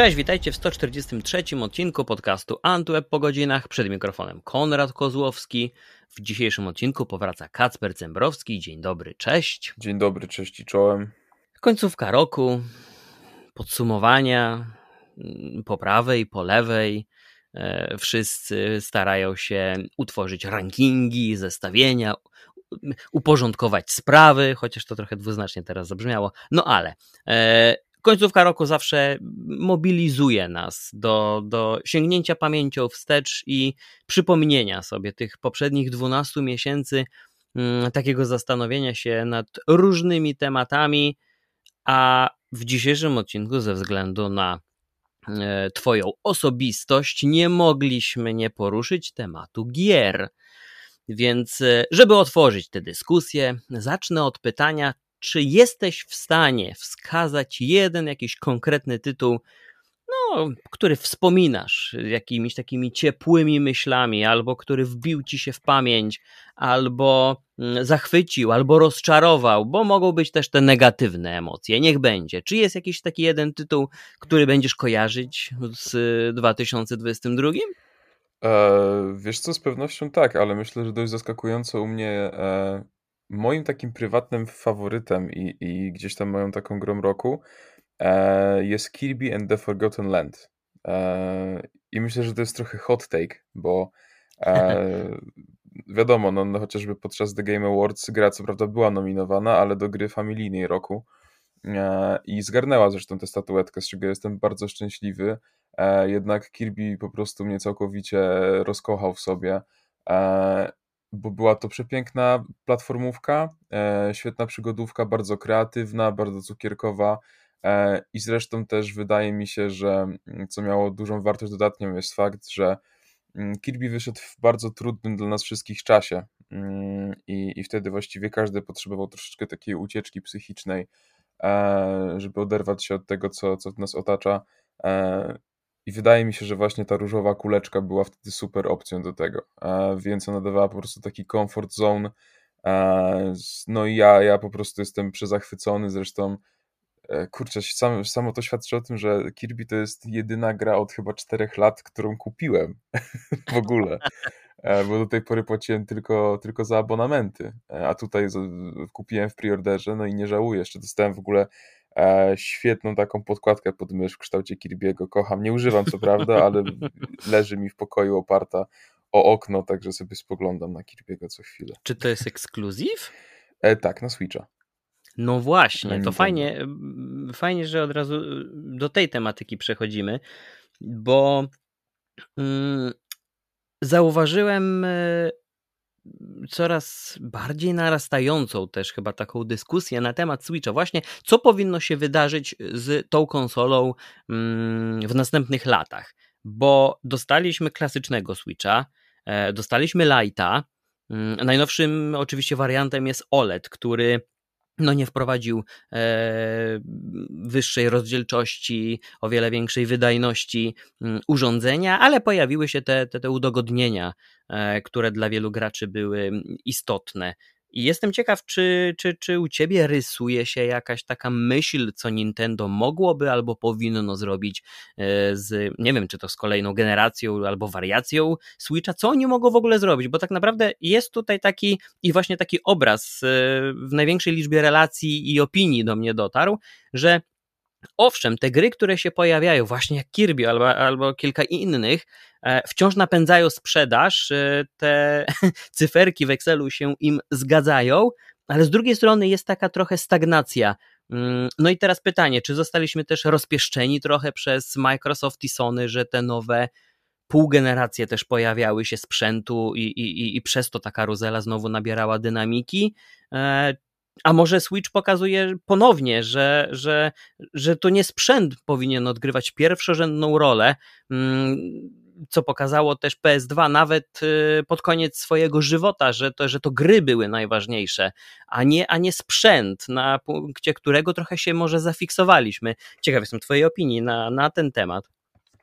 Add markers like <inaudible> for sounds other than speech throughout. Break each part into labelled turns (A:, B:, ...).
A: Cześć, witajcie w 143 odcinku podcastu Antweb po godzinach. Przed mikrofonem Konrad Kozłowski. W dzisiejszym odcinku powraca Kacper Cembrowski. Dzień dobry, cześć.
B: Dzień dobry, cześć i czołem.
A: Końcówka roku, podsumowania po prawej, po lewej. E, wszyscy starają się utworzyć rankingi, zestawienia, uporządkować sprawy, chociaż to trochę dwuznacznie teraz zabrzmiało. No ale e, końcówka roku zawsze mobilizuje nas do, do sięgnięcia pamięcią wstecz i przypomnienia sobie tych poprzednich 12 miesięcy, mm, takiego zastanowienia się nad różnymi tematami, a w dzisiejszym odcinku, ze względu na e, Twoją osobistość, nie mogliśmy nie poruszyć tematu gier. Więc, e, żeby otworzyć tę dyskusję, zacznę od pytania, czy jesteś w stanie wskazać jeden jakiś konkretny tytuł, no, który wspominasz jakimiś takimi ciepłymi myślami, albo który wbił ci się w pamięć, albo mm, zachwycił, albo rozczarował, bo mogą być też te negatywne emocje. Niech będzie. Czy jest jakiś taki jeden tytuł, który będziesz kojarzyć z 2022?
B: E, wiesz co, z pewnością tak, ale myślę, że dość zaskakująco u mnie e, moim takim prywatnym faworytem i, i gdzieś tam moją taką grą roku e, jest Kirby and the Forgotten Land. E, I myślę, że to jest trochę hot take, bo e, <laughs> wiadomo, no, no, chociażby podczas The Game Awards gra co prawda była nominowana, ale do gry familijnej roku e, i zgarnęła zresztą tę statuetkę, z czego jestem bardzo szczęśliwy. E, jednak Kirby po prostu mnie całkowicie rozkochał w sobie e, bo była to przepiękna platformówka, e, świetna przygodówka, bardzo kreatywna, bardzo cukierkowa e, i zresztą też wydaje mi się, że mm, co miało dużą wartość dodatnią jest fakt, że mm, Kirby wyszedł w bardzo trudnym dla nas wszystkich czasie mm, i, i wtedy właściwie każdy potrzebował troszeczkę takiej ucieczki psychicznej, e, żeby oderwać się od tego, co, co nas otacza i wydaje mi się, że właśnie ta różowa kuleczka była wtedy super opcją do tego, więc ona dawała po prostu taki comfort zone. No i ja, ja po prostu jestem przezachwycony, zresztą e, kurczę, sam, samo to świadczy o tym, że Kirby to jest jedyna gra od chyba czterech lat, którą kupiłem <laughs> w ogóle, e, bo do tej pory płaciłem tylko, tylko za abonamenty, e, a tutaj kupiłem w preorderze, no i nie żałuję, jeszcze dostałem w ogóle świetną taką podkładkę pod mysz w kształcie Kirby'ego. Kocham. Nie używam co prawda, ale leży mi w pokoju oparta o okno, także sobie spoglądam na Kirby'ego co chwilę.
A: Czy to jest ekskluzyw?
B: E, tak, na Switcha.
A: No właśnie, to fajnie, fajnie, że od razu do tej tematyki przechodzimy, bo mm, zauważyłem e, coraz bardziej narastającą też chyba taką dyskusję na temat Switcha. Właśnie co powinno się wydarzyć z tą konsolą mm, w następnych latach. Bo dostaliśmy klasycznego Switcha, e, dostaliśmy Lighta. Mm, najnowszym oczywiście wariantem jest OLED, który no nie wprowadził e, wyższej rozdzielczości, o wiele większej wydajności mm, urządzenia, ale pojawiły się te, te, te udogodnienia, e, które dla wielu graczy były istotne. I jestem ciekaw, czy, czy, czy u ciebie rysuje się jakaś taka myśl, co Nintendo mogłoby albo powinno zrobić e, z, nie wiem, czy to z kolejną generacją albo wariacją Switcha, co oni mogą w ogóle zrobić, bo tak naprawdę jest tutaj taki i właśnie taki obraz e, w największej liczbie relacji i opinii do mnie dotarł, że Owszem, te gry, które się pojawiają, właśnie jak Kirby albo, albo kilka innych, wciąż napędzają sprzedaż, e, te <laughs> cyferki w Excelu się im zgadzają, ale z drugiej strony jest taka trochę stagnacja. Mm, no i teraz pytanie, czy zostaliśmy też rozpieszczeni trochę przez Microsoft i Sony, że te nowe półgeneracje też pojawiały się sprzętu i, i, i przez to ta karuzela znowu nabierała dynamiki, e, a może Switch pokazuje ponownie, że, że, że to nie sprzęt powinien odgrywać pierwszorzędną rolę, mm, co pokazało też PS2 nawet y, pod koniec swojego żywota, że to, że to gry były najważniejsze, a nie, a nie sprzęt, na punkcie którego trochę się może zafiksowaliśmy. Ciekaw jestem Twojej opinii na, na ten temat.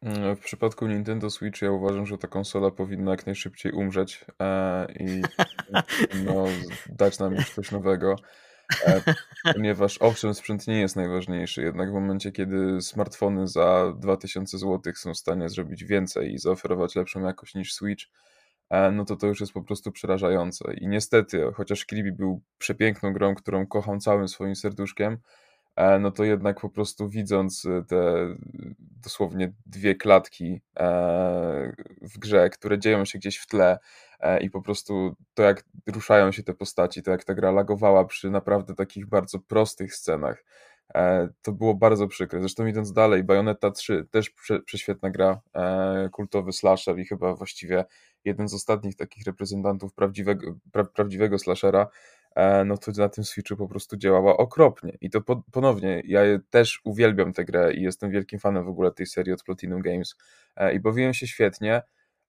B: Mm, w przypadku Nintendo Switch ja uważam, że ta konsola powinna jak najszybciej umrzeć e, i <laughs> no, dać nam już coś nowego. E, ponieważ owszem, sprzęt nie jest najważniejszy, jednak w momencie, kiedy smartfony za 2000 zł są w stanie zrobić więcej i zaoferować lepszą jakość niż Switch, e, no to to już jest po prostu przerażające. I niestety, chociaż Kirby był przepiękną grą, którą kocham całym swoim serduszkiem, E, no to jednak po prostu widząc te dosłownie dwie klatki w grze, które dzieją się gdzieś w tle i po prostu to jak ruszają się te postaci, to jak ta gra lagowała przy naprawdę takich bardzo prostych scenach, to było bardzo przykre. Zresztą idąc dalej, Bayonetta 3 też prze, prześwietna gra, kultowy slasher i chyba właściwie jeden z ostatnich takich reprezentantów prawdziwego, pra, prawdziwego slashera, E, no to na tym Switchu po prostu działała okropnie. I to po, ponownie, ja też uwielbiam tę grę i jestem wielkim fanem w ogóle tej serii od Platinum Games e, i bawiłem się świetnie,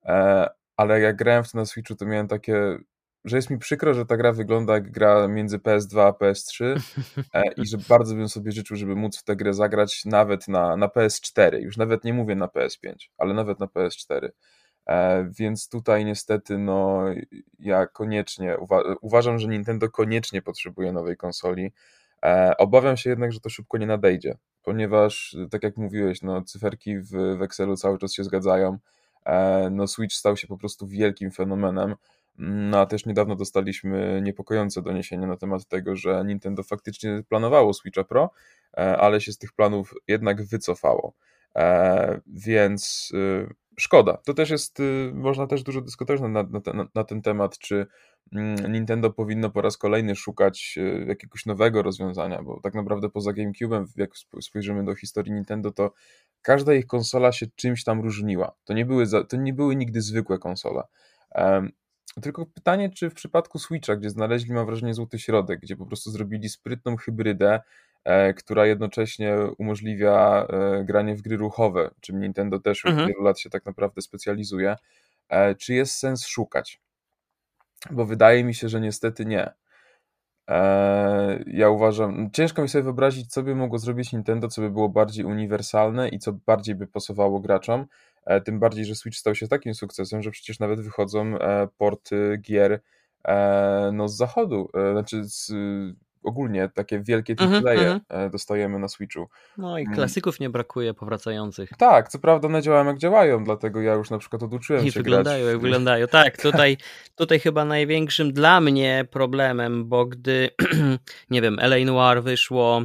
B: e, ale jak grałem w to na Switchu, to miałem takie, że jest mi przykro, że ta gra wygląda jak gra między PS2 a PS3 i że <laughs> bardzo bym sobie życzył, żeby móc w tę grę zagrać nawet na, na PS4, już nawet nie mówię na PS5, ale nawet na PS4. E, więc tutaj niestety, no, ja koniecznie uwa uważam, że Nintendo koniecznie potrzebuje nowej konsoli. E, obawiam się jednak, że to szybko nie nadejdzie, ponieważ, tak jak mówiłeś, no, cyferki w, w Excelu cały czas się zgadzają. E, no, Switch stał się po prostu wielkim fenomenem. No a też niedawno dostaliśmy niepokojące doniesienia na temat tego, że Nintendo faktycznie planowało Switcha Pro, ale się z tych planów jednak wycofało. Więc y, szkoda. To też jest, y, można też dużo dyskutować na, na, na, na ten temat, czy Nintendo powinno po raz kolejny szukać y, jakiegoś nowego rozwiązania, bo tak naprawdę poza GameCube'em, jak spojrzymy do historii Nintendo, to każda ich konsola się czymś tam różniła. To nie były, to nie były nigdy zwykłe konsole. Um, tylko pytanie, czy w przypadku Switcha, gdzie znaleźli, mam wrażenie, złoty środek, gdzie po prostu zrobili sprytną hybrydę, E, która jednocześnie umożliwia e, granie w gry ruchowe, czym Nintendo też mhm. wielu lat się tak naprawdę specjalizuje. E, czy jest sens szukać? Bo wydaje mi się, że niestety nie. Ja uważam, ciężko mi sobie wyobrazić, co by mogło zrobić Nintendo, co by było bardziej uniwersalne i co bardziej by pasowało graczom. Tym bardziej, że Switch stał się takim sukcesem, że przecież nawet wychodzą porty gier no, z zachodu, znaczy z ogólnie takie wielkie mhm, AAA mm dostajemy na Switchu.
A: No i mm. klasyków nie brakuje powracających.
B: Tak, co prawda one działają jak działają, dlatego ja już na przykład oduczyłem I się
A: wyglądają
B: grać.
A: jak wyglądają. Tak, <laughs> tutaj, tutaj chyba największym dla mnie problemem, bo gdy, <clears throat> nie wiem, LA Noir wyszło,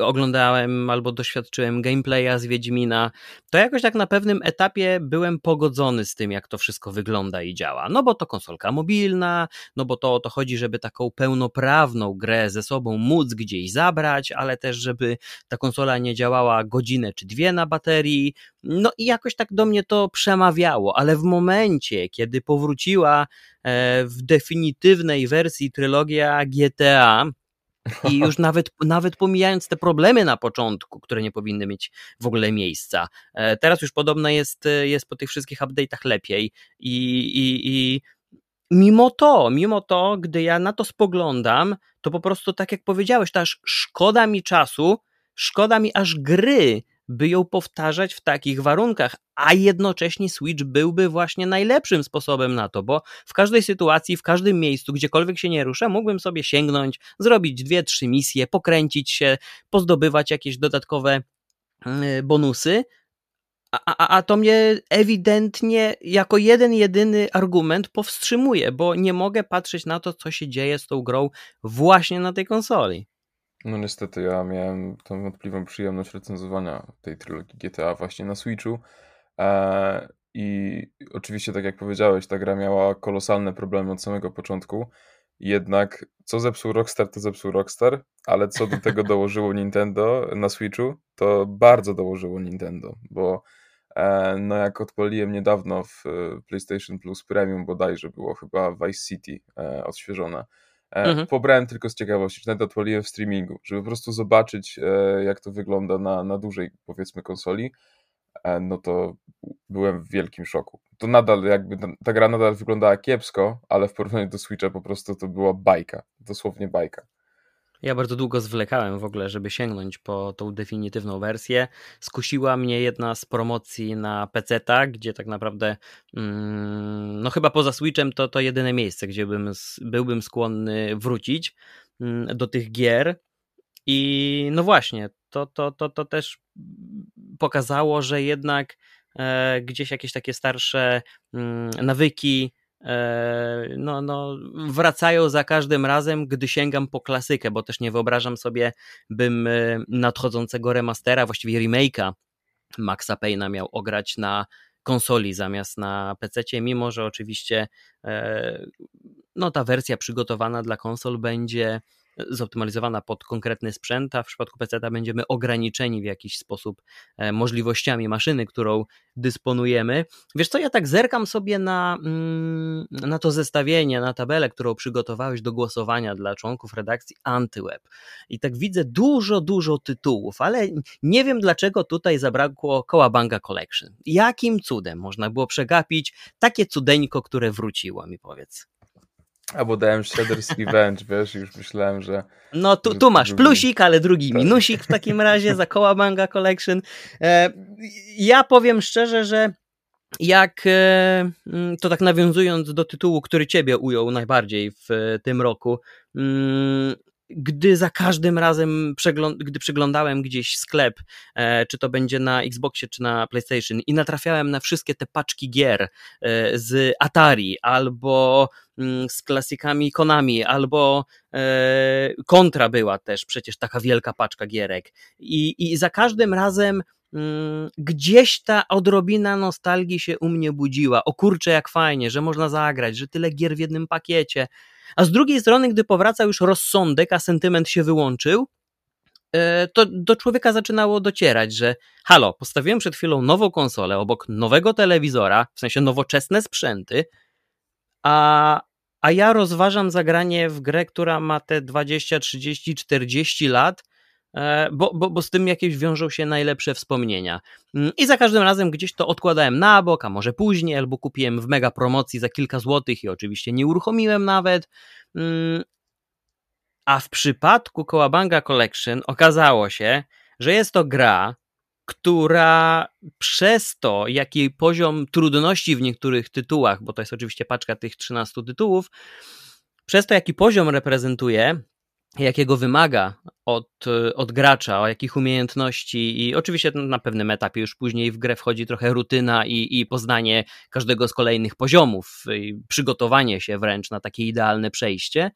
A: oglądałem albo doświadczyłem gameplaya z Wiedźmina, to jakoś tak na pewnym etapie byłem pogodzony z tym, jak to wszystko wygląda i działa. No bo to konsolka mobilna, no bo to o to chodzi, żeby taką pełnoprawną grę ze sobą móc gdzieś zabrać, ale też, żeby ta konsola nie działała godzinę czy dwie na baterii. No i jakoś tak do mnie to przemawiało, ale w momencie, kiedy powróciła e, w definitywnej wersji trylogia GTA, i <laughs> już nawet, nawet pomijając te problemy na początku, które nie powinny mieć w ogóle miejsca, e, teraz już podobno jest, e, jest po tych wszystkich update'ach lepiej i, i, i mimo to, mimo to, gdy ja na to spoglądam, to po prostu tak jak powiedziałeś, to aż szkoda mi czasu, szkoda mi aż gry, by ją powtarzać w takich warunkach, a jednocześnie Switch byłby właśnie najlepszym sposobem na to, bo w każdej sytuacji, w każdym miejscu, gdziekolwiek się nie ruszę, mógłbym sobie sięgnąć, zrobić dwie, trzy misje, pokręcić się, pozdobywać jakieś dodatkowe mm, bonusy, a, a, a to mnie ewidentnie jako jeden, jedyny argument powstrzymuje, bo nie mogę patrzeć na to, co się dzieje z tą grą właśnie na tej konsoli.
B: No niestety, ja miałem tą wątpliwą przyjemność recenzowania tej trylogii GTA właśnie na Switchu. E, I oczywiście, tak jak powiedziałeś, ta gra miała kolosalne problemy od samego początku. Jednak co zepsuł Rockstar, to zepsuł Rockstar, ale co do tego <laughs> dołożyło Nintendo na Switchu, to bardzo dołożyło Nintendo, bo e, no jak odpaliłem niedawno w e, PlayStation Plus Premium bodajże było chyba Vice City odświeżone, E, mhm. Pobrałem tylko z ciekawości, czy nawet odpaliłem w streamingu, żeby po prostu zobaczyć, e, jak to wygląda na, na dużej, powiedzmy, konsoli. E, no to byłem w wielkim szoku. To nadal, jakby ta gra nadal wyglądała kiepsko, ale w porównaniu do Switcha po prostu to była bajka, dosłownie bajka.
A: Ja bardzo długo zwlekałem w ogóle, żeby sięgnąć po tą definitywną wersję. Skusiła mnie jedna z promocji na PC, gdzie tak naprawdę, mm, no chyba poza Switchem, to to jedyne miejsce, gdzie bym, byłbym skłonny wrócić. mm, do tych gier. I no właśnie, to, to, to, to też pokazało, że jednak e, gdzieś jakieś takie starsze mm, nawyki no, no, wracają za każdym razem, gdy sięgam po klasykę, bo też nie wyobrażam sobie, bym e, nadchodzącego remastera, właściwie remake'a Maxa Payne'a miał ograć na konsoli zamiast na PC, mimo że oczywiście no, ta wersja przygotowana dla konsol będzie zoptymalizowana pod konkretny sprzęt, a w przypadku PC będziemy ograniczeni w jakiś sposób e, możliwościami maszyny, którą dysponujemy. Wiesz co, ja tak zerkam sobie na, mm, na to zestawienie, na tabelę, którą przygotowałeś do głosowania dla członków redakcji Antyweb i tak widzę dużo, dużo tytułów, ale nie wiem dlaczego tutaj zabrakło Kołabanga Collection. Jakim cudem można było przegapić takie cudeńko, które wróciło mi powiedz?
B: Albo dałem Shredder's <laughs> Revenge, wiesz, już myślałem, że...
A: No tu, tu masz plusik, ale drugi tak. minusik w takim razie za Kołabanga Collection. E, ja powiem szczerze, że jak e, mm, to tak nawiązując do tytułu, który ciebie ujął najbardziej w tym roku, mm, gdy za każdym razem, gdy przeglądałem gdzieś sklep, e, czy to będzie na Xboxie, czy na PlayStation, i natrafiałem na wszystkie te paczki gier e, z Atari, albo mm, z klasykami Konami, albo Kontra e, była też przecież taka wielka paczka gierek. I, i za każdym razem mm, gdzieś ta odrobina nostalgii się u mnie budziła. O kurczę, jak fajnie, że można zagrać, że tyle gier w jednym pakiecie. A z drugiej strony, gdy powraca już rozsądek, a sentyment się wyłączył, e, to do człowieka zaczynało docierać, że halo, postawiłem przed chwilą nową konsolę obok nowego telewizora, w sensie nowoczesne sprzęty, a, a ja rozważam zagranie w grę, która ma te 20, 30, 40 lat, bo, bo, bo z tym jakieś wiążą się najlepsze wspomnienia. Mm, I za każdym razem gdzieś to odkładałem na bok, a może później, albo kupiłem w mega promocji za kilka złotych i oczywiście nie uruchomiłem nawet. Mm, a w przypadku Kołabanga Collection okazało się, że jest to gra, która przez to, jaki poziom trudności w niektórych tytułach, bo to jest oczywiście paczka tych 13 tytułów, przez to, jaki poziom reprezentuje, jakiego wymaga od, od gracza, o jakich umiejętności i oczywiście na pewnym etapie już później w grę wchodzi trochę rutyna i, i poznanie każdego z kolejnych poziomów, przygotowanie się wręcz na takie idealne przejście,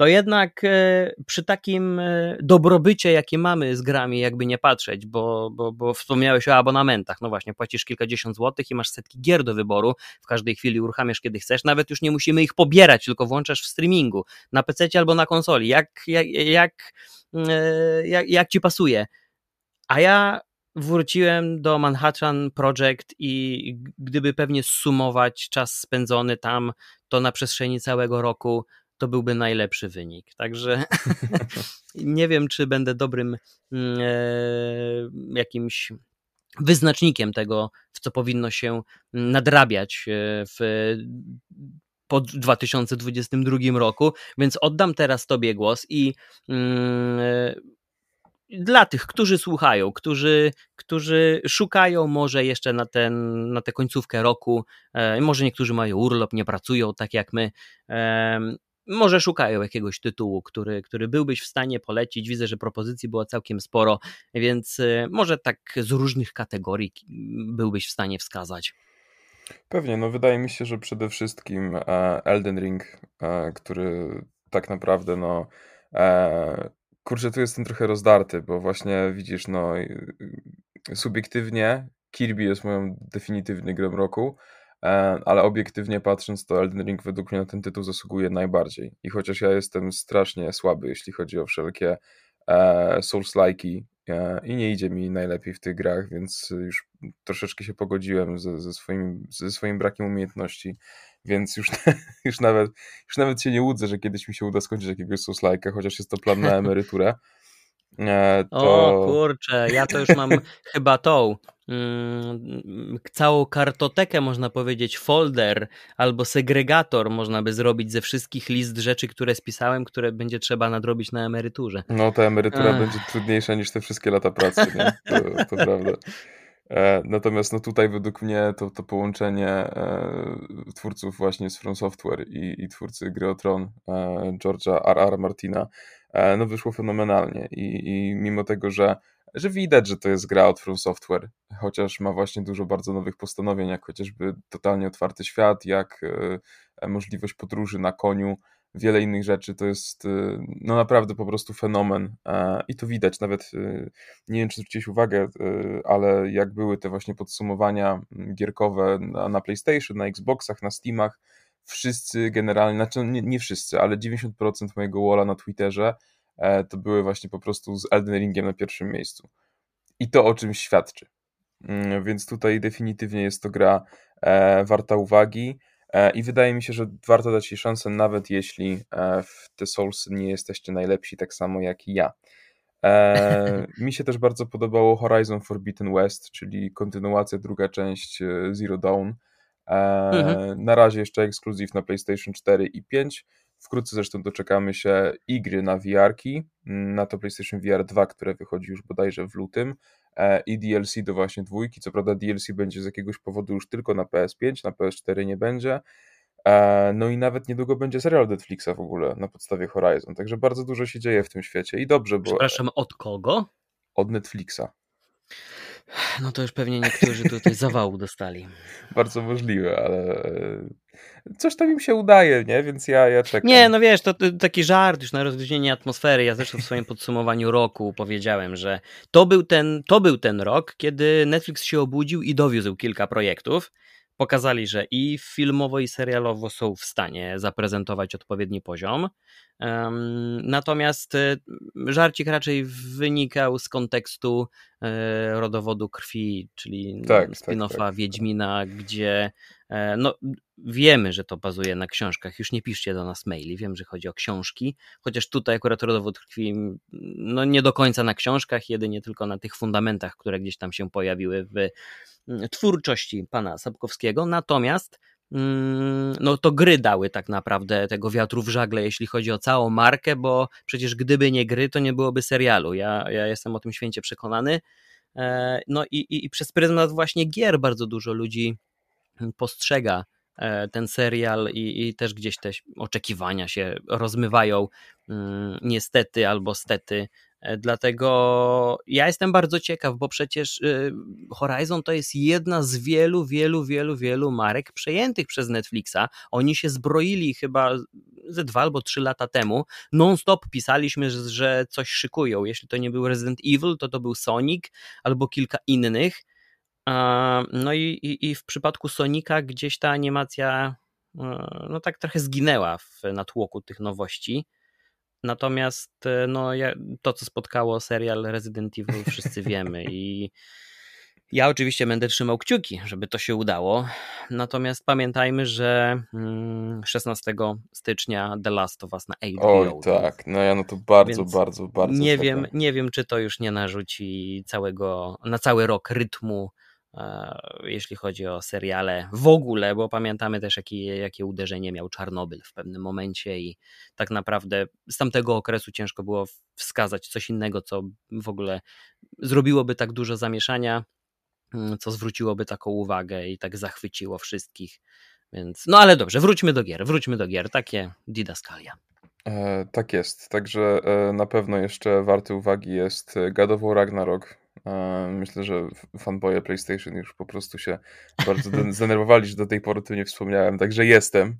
A: to jednak e, przy takim e, dobrobycie, jakie mamy z grami, jakby nie patrzeć, bo, bo, bo wspomniałeś o abonamentach, no właśnie, płacisz kilkadziesiąt złotych i masz setki gier do wyboru, w każdej chwili uruchamiasz kiedy chcesz, nawet już nie musimy ich pobierać, tylko włączasz w streamingu, na PC albo na konsoli, jak, jak, jak, e, jak, jak ci pasuje. A ja wróciłem do Manhattan Project i gdyby pewnie sumować czas spędzony tam, to na przestrzeni całego roku to byłby najlepszy wynik. Także <laughs> <laughs> nie wiem, czy będę dobrym mm, e, jakimś wyznacznikiem tego, w co powinno się nadrabiać e, w po 2022 roku, więc oddam teraz Tobie głos i e, dla tych, którzy słuchają, którzy, którzy szukają może jeszcze na, ten, na tę końcówkę roku, może niektórzy mają urlop, nie pracują tak jak my, może szukają jakiegoś tytułu, który, który byłbyś w stanie polecić. Widzę, że propozycji było całkiem sporo, więc y, może tak z różnych kategorii byłbyś w stanie wskazać.
B: Pewnie, no wydaje mi się, że przede wszystkim e, Elden Ring, e, który tak naprawdę, no e, kurczę, tu jestem trochę rozdarty, bo właśnie widzisz, no subiektywnie Kirby jest moją definitywnie grą roku, ale obiektywnie patrząc, to Elden Ring według mnie na ten tytuł zasługuje najbardziej. I chociaż ja jestem strasznie słaby, jeśli chodzi o wszelkie e, Souls-like'i e, i nie idzie mi najlepiej w tych grach, więc już troszeczkę się pogodziłem ze, ze, swoim, ze swoim brakiem umiejętności, więc już, <laughs> już, nawet, już nawet się nie łudzę, że kiedyś mi się uda skończyć jakiegoś Souls-like'a, chociaż jest to plan na emeryturę. <laughs>
A: To... O kurczę, ja to już mam <laughs> chyba tą mm, całą kartotekę, można powiedzieć, folder albo segregator można by zrobić ze wszystkich list rzeczy, które spisałem, które będzie trzeba nadrobić na emeryturze.
B: No ta emerytura będzie trudniejsza niż te wszystkie lata pracy, nie? To, to prawda. E, natomiast no tutaj według mnie to, to połączenie e, twórców właśnie z From Software i, i twórcy gry o Tron, e, George'a R.R. Martina, e, no wyszło fenomenalnie I, i mimo tego, że, że widać, że to jest gra od From Software, chociaż ma właśnie dużo bardzo nowych postanowień, jak chociażby totalnie otwarty świat, jak e, możliwość podróży na koniu, wiele innych rzeczy. To jest no naprawdę po prostu fenomen e, i to widać. Nawet nie wiem, czy zwróciłeś uwagę, ale jak były te właśnie podsumowania gierkowe na, na PlayStation, na Xboxach, na Steamach, wszyscy generalnie, znaczy nie, nie wszyscy, ale 90% mojego walla na Twitterze e, to były właśnie po prostu z Elden Ringiem na pierwszym miejscu. I to o czymś świadczy. Mm, więc tutaj definitywnie jest to gra e, warta uwagi. E, I wydaje mi się, że warto dać jej szansę, nawet jeśli w te Soulsy nie jesteście najlepsi, tak samo jak i ja. <laughs> Mi się też bardzo podobało Horizon Forbidden West, czyli kontynuacja, druga część Zero Dawn. Mhm. Na razie jeszcze ekskluzyw na PlayStation 4 i 5. Wkrótce zresztą doczekamy się i gry na VR-ki, na to PlayStation VR 2, które wychodzi już bodajże w lutym, E, i DLC do właśnie dwójki. Co prawda DLC będzie z jakiegoś powodu już tylko na PS5, na PS4 nie będzie. E, no i nawet niedługo będzie serial Netflixa w ogóle na podstawie Horizon. Także bardzo dużo się dzieje w tym świecie i dobrze, bo.
A: Przepraszam, od kogo?
B: Od Netflixa.
A: No to już pewnie niektórzy tutaj zawału dostali. <laughs>
B: Bardzo możliwe, ale e, coś tam im się udaje, nie? Więc ja, ja czekam.
A: Nie, no wiesz, to, to taki żart już na rozluźnienie atmosfery. Ja zresztą w swoim podsumowaniu roku powiedziałem, że to był, ten, to był ten rok, kiedy Netflix się obudził i dowiózł kilka projektów pokazali, że i filmowo, i serialowo są w stanie zaprezentować odpowiedni poziom. Natomiast e, żarcik raczej wynikał z kontekstu e, rodowodu krwi, czyli tak, spin-offa tak, tak, Wiedźmina, gdzie no, wiemy, że to bazuje na książkach. Już nie piszcie do nas maili, wiem, że chodzi o książki, chociaż tutaj akurat rodowód krwi no, nie do końca na książkach, jedynie tylko na tych fundamentach, które gdzieś tam się pojawiły w twórczości pana Sapkowskiego. Natomiast Mm, no to gry dały tak naprawdę tego wiatru w żagle, jeśli chodzi o całą markę, bo przecież gdyby nie gry, to nie byłoby serialu. Ja, ja jestem o tym święcie przekonany. E, no i, i, i przez pryzmat właśnie gier bardzo dużo ludzi postrzega e, ten serial i, i też gdzieś te oczekiwania się rozmywają mm, niestety albo stety E, dlatego ja jestem bardzo ciekaw, bo przecież y, Horizon to jest jedna z wielu, wielu, wielu, wielu marek przejętych przez Netflixa. Oni się zbroili chyba ze dwa albo trzy lata temu. Non-stop pisaliśmy, że coś szykują. Jeśli to nie był Resident Evil, to to był Sonic albo kilka innych. No i, i, i w przypadku Sonika gdzieś ta animacja e, no tak trochę zginęła w natłoku tych nowości. Natomiast e, no, to, co spotkało serial Resident Evil, wszyscy wiemy i ja oczywiście będę trzymał kciuki, żeby to się udało. Natomiast pamiętajmy, że 16 mm, stycznia The Last of Us na HBO.
B: Oj, tak. No ja no to bardzo, bardzo, bardzo.
A: Nie wiem, nie wiem, czy to już nie narzuci całego, na cały rok rytmu jeśli chodzi o seriale w ogóle, bo pamiętamy też, jakie, jakie uderzenie miał Czarnobyl w pewnym momencie i tak naprawdę z tamtego okresu ciężko było wskazać coś innego, co w ogóle zrobiłoby tak dużo zamieszania, mm, co zwróciłoby taką uwagę i tak zachwyciło wszystkich. Więc, no ale dobrze, wróćmy do gier, wróćmy do gier, takie didaskalia.
B: E, tak jest, także e, na pewno jeszcze warty uwagi jest God of War Ragnarok, Myślę, że fanboye PlayStation już po prostu się bardzo <laughs> zdenerwowali, że do tej pory tu nie wspomniałem, także jestem.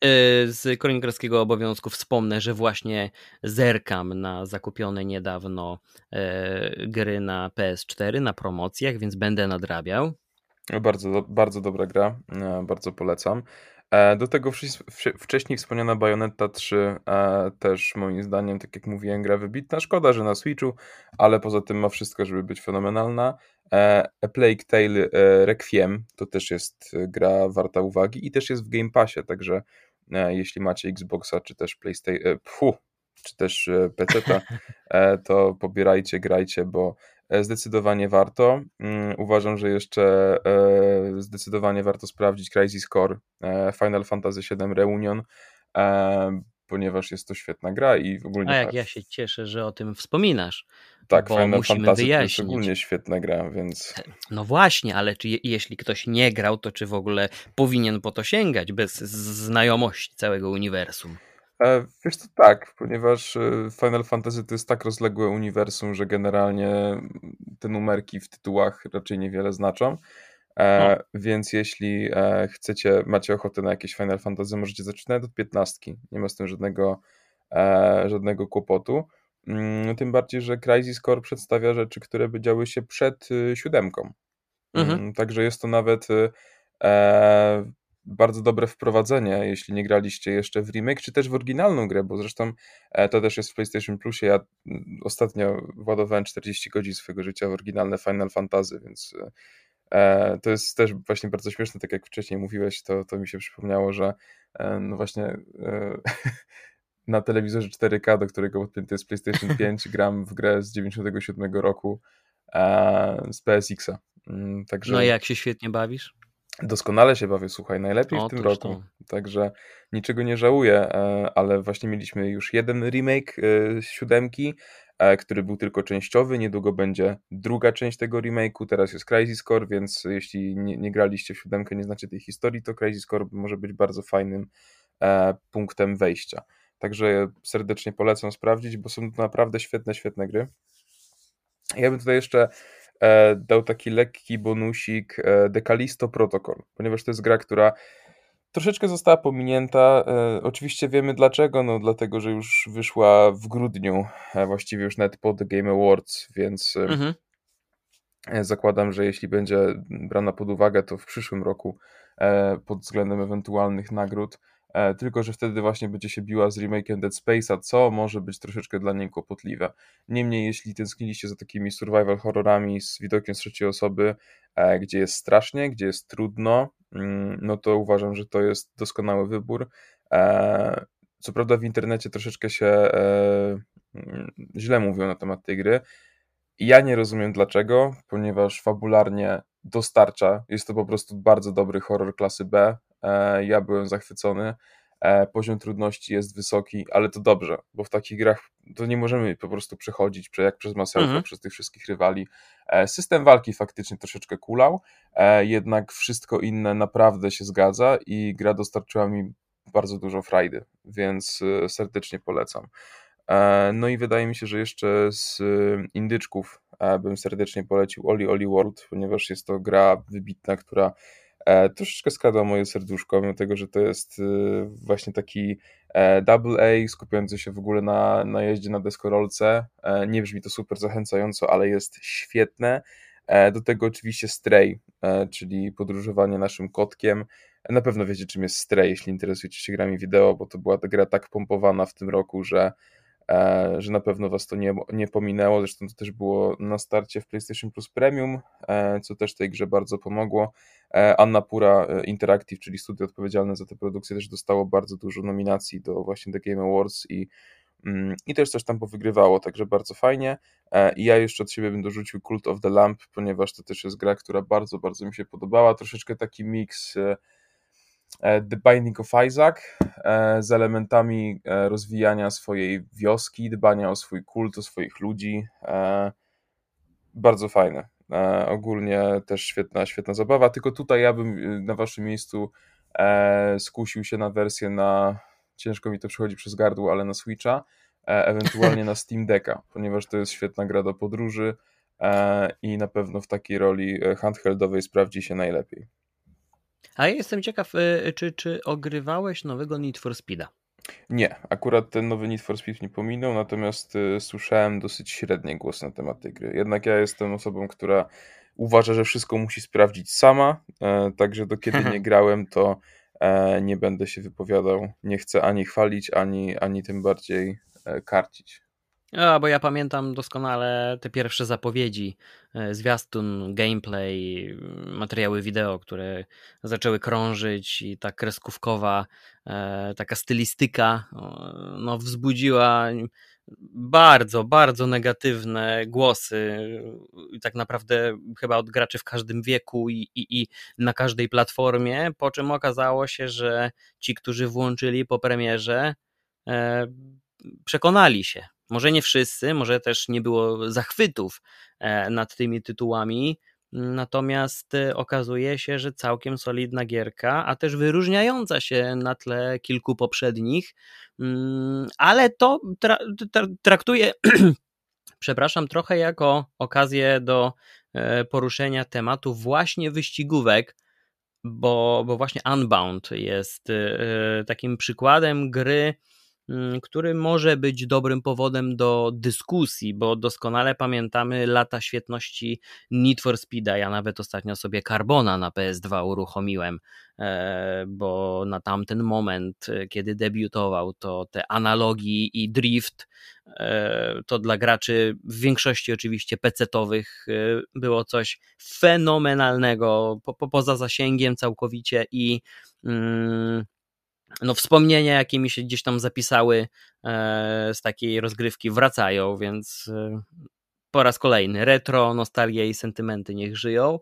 A: E, z kronikarskiego obowiązku wspomnę, że właśnie zerkam na zakupione niedawno e, gry na PS4 na promocjach, więc będę nadrabiał.
B: Bardzo, bardzo dobra gra, e, bardzo polecam. E, do tego wcześniej wspomniana Bayonetta 3 e, też moim zdaniem, tak jak mówiłem, gra wybitna. Szkoda, że na Switchu, ale poza tym ma wszystko, żeby być fenomenalna. E, A Plague Tale Requiem to też jest gra warta uwagi i też jest w Game Passie, także jeśli macie Xboxa czy też PlayStation, czy też PC, <laughs> to pobierajcie, grajcie, bo zdecydowanie warto. Mm, uważam, że jeszcze e, zdecydowanie warto sprawdzić Crisis Core e, Final Fantasy VII Reunion, ponieważ jest to świetna gra i ogólnie...
A: A jak ja się cieszę, że o tym wspominasz.
B: Tak, bo Final Fantasy wyjaśnić. to jest szczególnie świetna gra, więc...
A: No właśnie, ale czy jeśli ktoś nie grał, to czy w ogóle powinien po to sięgać bez znajomości całego uniwersum?
B: E, wiesz to tak, ponieważ e, Final Fantasy to jest tak rozległe uniwersum, że generalnie te numerki w tytułach raczej niewiele znaczą. E, no. Więc jeśli e, chcecie, macie ochotę na jakieś Final Fantasy, możecie zaczynać od 15. Nie ma z tym żadnego, e, żadnego kłopotu. Mm, tym bardziej, że Crisis Core przedstawia rzeczy, które by działy się przed y, siódemką. Mhm. Mm, także jest to nawet bardzo dobre wprowadzenie, jeśli nie graliście jeszcze w remake, czy też w oryginalną grę, bo zresztą e, to też jest w PlayStation Plusie. Ja mm, ostatnio władowałem 40 godzin swojego życia w oryginalne Final Fantasy, więc e, to jest też właśnie bardzo śmieszne, tak jak wcześniej mówiłeś, to, to mi się przypomniało, że e, no właśnie <laughs> na telewizorze 4K, do którego podpięty jest PlayStation <laughs> 5, gram w grę z 97 roku z PSX-a. Mm, także...
A: No i jak się świetnie bawisz?
B: Doskonale się bawię, słuchaj, najlepiej w tym roku. To. Także niczego nie żałuję, e, ale właśnie mieliśmy już jeden remake e, siódemki, e, który był tylko częściowy. Niedługo będzie druga część tego remake'u. Teraz jest Crisis Core, więc jeśli nie, nie graliście w siódemkę, nie znacie tej historii, to Crisis Core może być bardzo fajnym punktem wejścia. Także serdecznie polecam sprawdzić, bo są to naprawdę świetne, świetne gry. Ja bym tutaj jeszcze e, dał taki lekki bonusik e, Decalisto Protocol, ponieważ to jest gra, która troszeczkę została pominięta. E, oczywiście wiemy dlaczego, no dlatego, że już wyszła w grudniu, e, właściwie już nawet po The Game Awards, więc e, mhm. E, zakładam, że jeśli będzie brana pod uwagę, to w przyszłym roku pod względem ewentualnych nagród tylko że wtedy właśnie będzie się biła z remake'em Dead Space'a, co może być troszeczkę dla niej kłopotliwe. Niemniej, jeśli tęskniliście za takimi survival horrorami z widokiem trzeciej osoby, e, gdzie jest strasznie, gdzie jest trudno, mm, no to uważam, że to jest doskonały wybór. E, co prawda w internecie troszeczkę się mm, źle mówią na temat tej gry. Ja nie rozumiem dlaczego, ponieważ fabularnie dostarcza. Jest to po prostu bardzo dobry horror klasy B. E, ja byłem zachwycony. E, poziom trudności jest wysoki, ale to dobrze, bo w takich grach to nie możemy po prostu przechodzić jak przez masełko, mhm. przez tych wszystkich rywali. E, system walki faktycznie troszeczkę kulał, jednak wszystko inne naprawdę się zgadza i gra dostarczyła mi bardzo dużo frajdy, więc serdecznie polecam. No i wydaje mi się, że jeszcze z indyczków bym serdecznie polecił Oli Oli World, ponieważ jest to gra wybitna, która troszeczkę skradła moje serduszko, mimo tego, że to jest e, właśnie taki e, double A, skupiający się w ogóle na, na jeździe na deskorolce. Nie brzmi to super zachęcająco, ale jest świetne. Do tego oczywiście Stray, czyli podróżowanie naszym kotkiem. Na pewno wiecie, czym jest Stray, jeśli interesujecie się grami wideo, bo to była ta gra tak pompowana w tym roku, że E, że na pewno Was to nie, nie pominęło. Zresztą to też było na starcie w PlayStation Plus Premium, e, co też tej grze bardzo pomogło. E, Anna Pura Interactive, czyli studio odpowiedzialne za tę produkcję, też dostało bardzo dużo nominacji do właśnie The Game Awards i, mm, i też coś tam powygrywało, także bardzo fajnie. I ja jeszcze od siebie bym dorzucił Cult of the Lamp, ponieważ to też jest gra, która bardzo, bardzo mi się podobała. Troszeczkę taki miks E, The Binding of Isaac e, z elementami e, rozwijania swojej wioski, dbania o swój kult, o swoich ludzi. Bardzo fajne. Ogólnie też świetna, świetna zabawa, tylko tutaj ja bym na waszym miejscu skusił się na wersję na, ciężko mi to przychodzi przez gardło, ale na Switcha, ewentualnie na <laughs> Steam Decka, ponieważ to jest świetna gra do podróży i na pewno w takiej roli handheldowej sprawdzi się najlepiej.
A: A ja jestem ciekaw, y, czy, czy ogrywałeś nowego Need for Speeda?
B: Nie, akurat ten nowy Need for Speed nie pominął, natomiast y, słyszałem dosyć średnie głosy na temat tej gry. Jednak ja jestem osobą, która uważa, że wszystko musi sprawdzić sama, e, także do kiedy <laughs> nie grałem, to e, nie będę się wypowiadał. Nie chcę ani chwalić, ani, ani tym bardziej e, karcić.
A: A, bo ja pamiętam doskonale te pierwsze zapowiedzi, e, zwiastun, gameplay, materiały wideo, które zaczęły krążyć i ta kreskówkowa, e, taka stylistyka no, wzbudziła bardzo, bardzo negatywne głosy i tak naprawdę chyba od graczy w każdym wieku i, i, i na każdej platformie, po czym okazało się, że ci, którzy włączyli po premierze, przekonali się. Może nie wszyscy, może też nie było zachwytów nad tymi tytułami, Natomiast y, okazuje się, że całkiem solidna gierka, a też wyróżniająca się na tle kilku poprzednich, mm, ale to tra traktuje, <clears throat> przepraszam, trochę jako okazję do e, poruszenia tematu właśnie wyścigówek, bo, bo właśnie Unbound jest takim przykładem gry, który może być dobrym powodem do dyskusji, bo doskonale pamiętamy lata świetności Need for Speeda. Ja nawet ostatnio sobie Carbona na PS2 uruchomiłem, e, bo na tamten moment, e, kiedy debiutował, to te analogii i drift e, to dla graczy w większości oczywiście pecetowych było coś fenomenalnego, po, poza zasięgiem całkowicie i mm, no, wspomnienia, jakie mi się gdzieś tam zapisały e, z takiej rozgrywki, wracają, więc e, po raz kolejny retro, nostalgia i sentymenty niech żyją.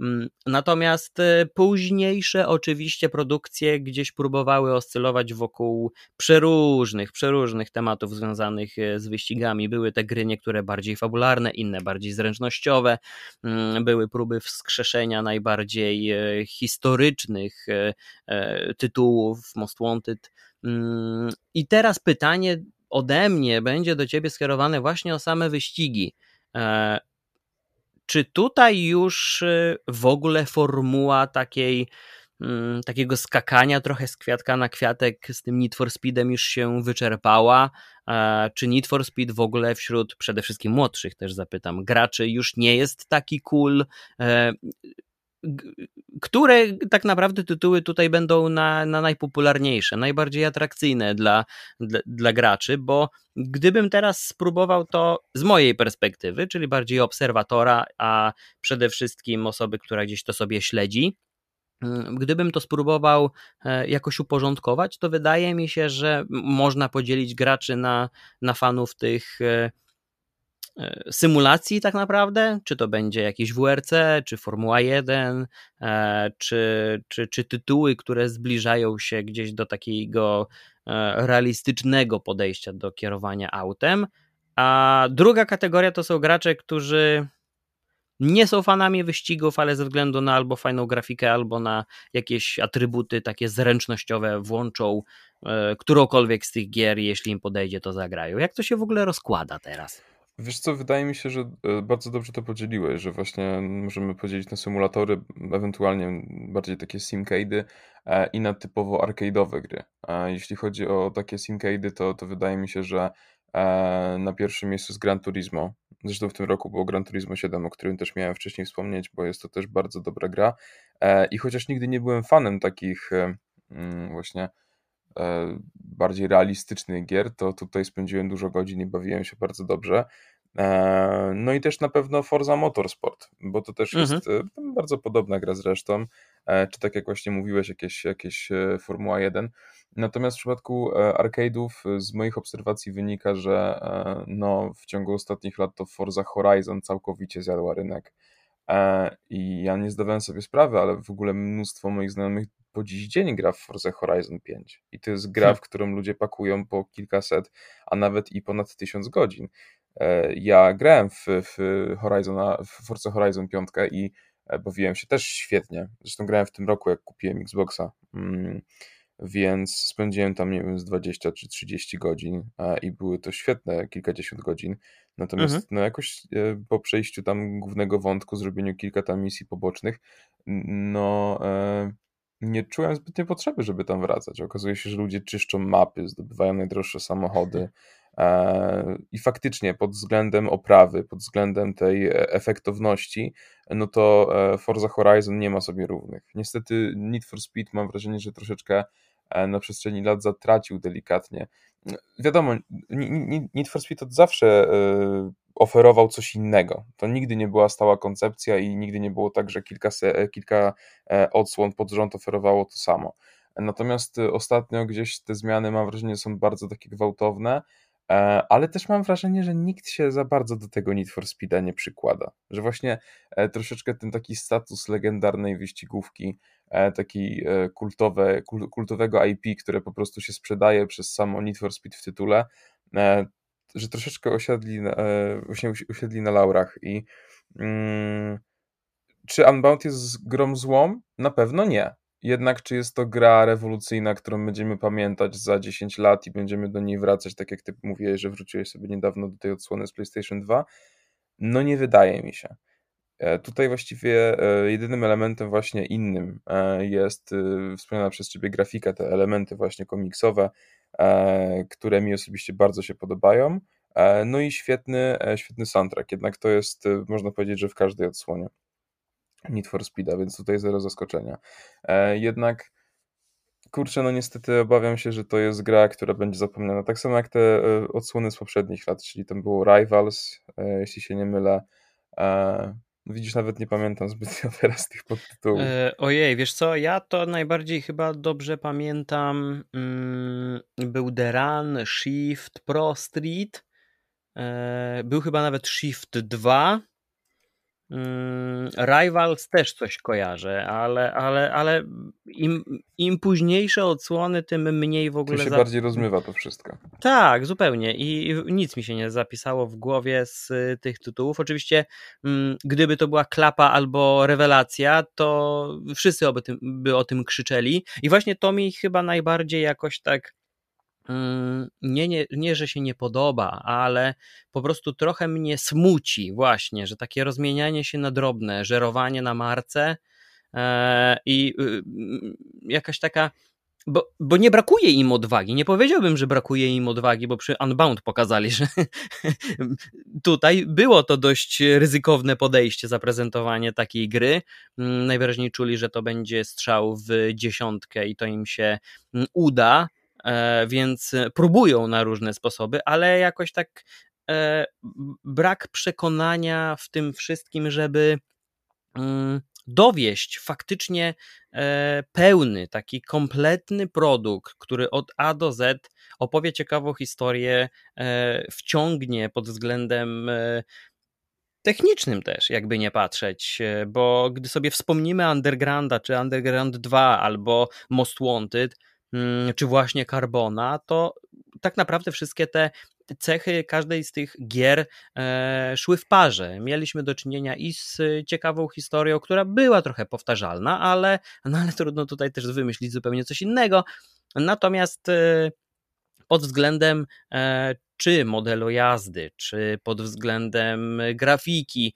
A: Mm, natomiast e, późniejsze oczywiście produkcje gdzieś próbowały oscylować wokół przeróżnych, przeróżnych tematów związanych e, z wyścigami. Były te gry niektóre bardziej fabularne, inne bardziej zręcznościowe. Mm, były próby wskrzeszenia najbardziej e, historycznych tytułów Most Wanted. Mm, I teraz pytanie ode mnie będzie do ciebie skierowane właśnie o same wyścigi. Czy tutaj już y, w ogóle formuła takiej, mm, takiego skakania trochę z kwiatka na kwiatek z tym Need for Speedem już się wyczerpała? Czy Need for Speed w ogóle wśród przede wszystkim młodszych też zapytam, graczy już nie jest taki cool? Które tak naprawdę tytuły tutaj będą na, na najpopularniejsze, najbardziej atrakcyjne dla, dla, dla, graczy, bo gdybym teraz spróbował to z mojej perspektywy, czyli bardziej obserwatora, a przede wszystkim osoby, która gdzieś to sobie śledzi, mm, Gdybym to spróbował e, jakoś uporządkować, to wydaje mi się, że można podzielić graczy na, na fanów tych E, symulacji tak naprawdę, czy to będzie jakiś WRC, czy Formuła 1, e, czy, czy, czy tytuły, które zbliżają się gdzieś do takiego e, realistycznego podejścia do kierowania autem. A druga kategoria to są gracze, którzy nie są fanami wyścigów, ale ze względu na albo fajną grafikę, albo na jakieś atrybuty takie zręcznościowe włączą którąkolwiek z tych gier, jeśli im podejdzie, to zagrają. Jak to się w ogóle rozkłada teraz?
B: Wiesz co, wydaje mi się, że e, bardzo dobrze to podzieliłeś, że właśnie możemy podzielić na symulatory, ewentualnie bardziej takie simcade'y e, i na typowo arcade'owe gry. Jeśli chodzi o takie simcade'y, to, to wydaje mi się, że e, na pierwszym miejscu jest Gran Turismo. Zresztą w tym roku było Gran Turismo 7, o którym też miałem wcześniej wspomnieć, bo jest to też bardzo dobra gra. I chociaż nigdy nie byłem fanem takich mm, właśnie E, bardziej realistycznych gier, to tutaj spędziłem dużo godzin i bawiłem się bardzo dobrze. E, no i też na pewno Forza Motorsport, bo to też mhm. jest e, bardzo podobna gra zresztą, czy tak jak właśnie mówiłeś, jakieś, jakieś Formuła 1. Natomiast w przypadku arcade'ów z moich obserwacji wynika, że no, w ciągu ostatnich lat to Forza Horizon całkowicie zjadła rynek. I ja nie zdawałem sobie sprawy, ale w ogóle mnóstwo moich znajomych po dziś dzień gra w Forza Horizon 5. I to jest gra, hmm. w którą ludzie pakują po kilkaset, a nawet i ponad tysiąc godzin. E, ja grałem w, w, Horizona, w Forza Horizon 5 i e, bawiłem się też świetnie. Zresztą grałem w tym roku, jak kupiłem Xboxa. Mm, więc spędziłem tam, nie wiem, z 20 czy 30 godzin i były to świetne kilkadziesiąt godzin. Natomiast mhm. no jakoś e, po przejściu tam głównego wątku, zrobieniu kilka tam misji pobocznych, no nie czułem zbytnio potrzeby, żeby tam wracać. Okazuje się, że ludzie czyszczą mapy, zdobywają najdroższe samochody <laughs> e, i faktycznie pod względem oprawy, pod względem tej e, efektowności, no to e, Forza Horizon nie ma sobie równych. Niestety Need for Speed mam wrażenie, że troszeczkę na przestrzeni lat zatracił delikatnie. Wiadomo, Need for Speed od zawsze oferował coś innego. To nigdy nie była stała koncepcja i nigdy nie było tak, że kilka, kilka e, odsłon pod rząd oferowało to samo. Natomiast e, ostatnio gdzieś te zmiany, mam wrażenie, są bardzo takie gwałtowne, e, ale też mam wrażenie, że nikt się za bardzo do tego Need for Speeda nie przykłada. Że właśnie troszeczkę ten taki status legendarnej wyścigówki taki kultowe, kultowego IP, które po prostu się sprzedaje przez samo Need for Speed w tytule, że troszeczkę osiadli, właśnie usiedli na laurach i mm, czy Unbound jest grą złą? Na pewno nie. Jednak czy jest to gra rewolucyjna, którą będziemy pamiętać za 10 lat i będziemy do niej wracać, tak jak ty mówiłeś, że wróciłeś sobie niedawno do tej odsłony z PlayStation 2? No nie wydaje mi się. E, tutaj właściwie e, jedynym elementem właśnie innym e, jest wspomniana przez Ciebie grafika, te elementy właśnie komiksowe, które mi osobiście bardzo się podobają. No i świetny, świetny soundtrack, jednak to jest, można powiedzieć, że w każdej odsłonie. Need for Speeda, więc tutaj zero zaskoczenia. E, jednak kurczę, no niestety obawiam się, że to jest gra, która będzie zapomniana. Tak samo jak te e, odsłony z poprzednich lat, czyli tam było Rivals, e, jeśli się nie mylę. Widzisz, nawet nie pamiętam zbytnio <laughs> teraz tych podtytułów.
A: E, ojej, wiesz co, ja to najbardziej chyba dobrze pamiętam. Mm, był The Run, Shift, Pro Street. E, był chyba nawet Shift 2. Mm, Rivals też coś kojarzę, ale, ale, ale im, im późniejsze odsłony, tym mniej w ogóle.
B: Tu się za... bardziej rozmywa to wszystko.
A: Tak, zupełnie. I nic mi się nie zapisało w głowie z y, tych tytułów. Oczywiście, mm, gdyby to była klapa albo rewelacja, to wszyscy by, tym, by o tym krzyczeli. I właśnie to mi chyba najbardziej jakoś tak nie, nie, nie, że się nie podoba, ale po prostu trochę mnie smuci właśnie, że takie rozmienianie się na drobne, żerowanie na marce e, i y, jakaś taka bo, bo nie brakuje im odwagi. Nie powiedziałbym, że brakuje im odwagi, bo przy Unbound pokazali, <laughs> że tutaj było to dość ryzykowne podejście, zaprezentowanie takiej gry. Mm, najwyraźniej czuli, że to będzie strzał w dziesiątkę i to im się mm, uda. E, więc próbują na różne sposoby, ale jakoś tak e, brak przekonania w tym wszystkim, żeby mm, dowieść faktycznie e, pełny, taki kompletny produkt, który od A do Z opowie ciekawą historię, wciągnie pod względem technicznym też, jakby nie patrzeć, bo gdy sobie wspomnimy Undergrounda, czy Underground 2 albo Most Wanted, czy właśnie Carbona, to tak naprawdę wszystkie te cechy każdej z tych gier e, szły w parze. Mieliśmy do czynienia i z ciekawą historią, która była trochę powtarzalna, ale, no ale trudno tutaj też wymyślić zupełnie coś innego. Natomiast e, pod względem e, czy modelu jazdy, czy pod względem grafiki,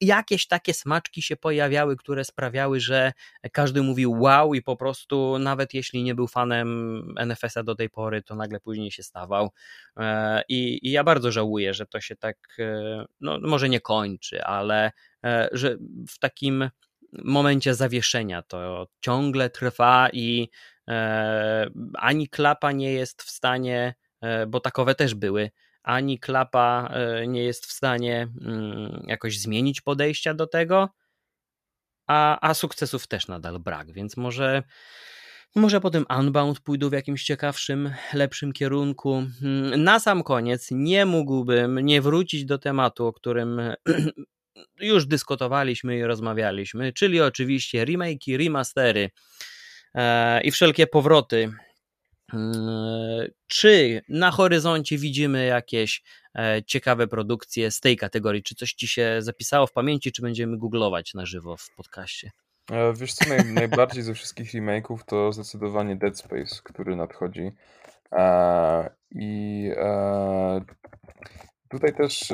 A: jakieś takie smaczki się pojawiały, które sprawiały, że każdy mówił wow i po prostu nawet jeśli nie był fanem NFS-a do tej pory, to nagle później się stawał. E, I, i ja bardzo żałuję, że to się tak, e, no może nie kończy, ale e, że w takim momencie zawieszenia to ciągle trwa i ani klapa nie jest w stanie, bo takowe też były, ani klapa e, nie jest w stanie mm, jakoś zmienić podejścia do tego, a, a sukcesów też nadal brak, więc może. Może potem Unbound pójdą w jakimś ciekawszym, lepszym kierunku. Mm, na sam koniec nie mógłbym nie wrócić do tematu, o którym <clears throat> już dyskutowaliśmy i rozmawialiśmy, czyli oczywiście remake'i, remastery e, i wszelkie powroty czy na horyzoncie widzimy jakieś e, ciekawe produkcje z tej kategorii? Czy coś ci się zapisało w pamięci, czy będziemy googlować na żywo w podcaście?
B: E, wiesz co, naj, najbardziej ze wszystkich remake'ów to zdecydowanie Dead Space, który nadchodzi. E, I tutaj też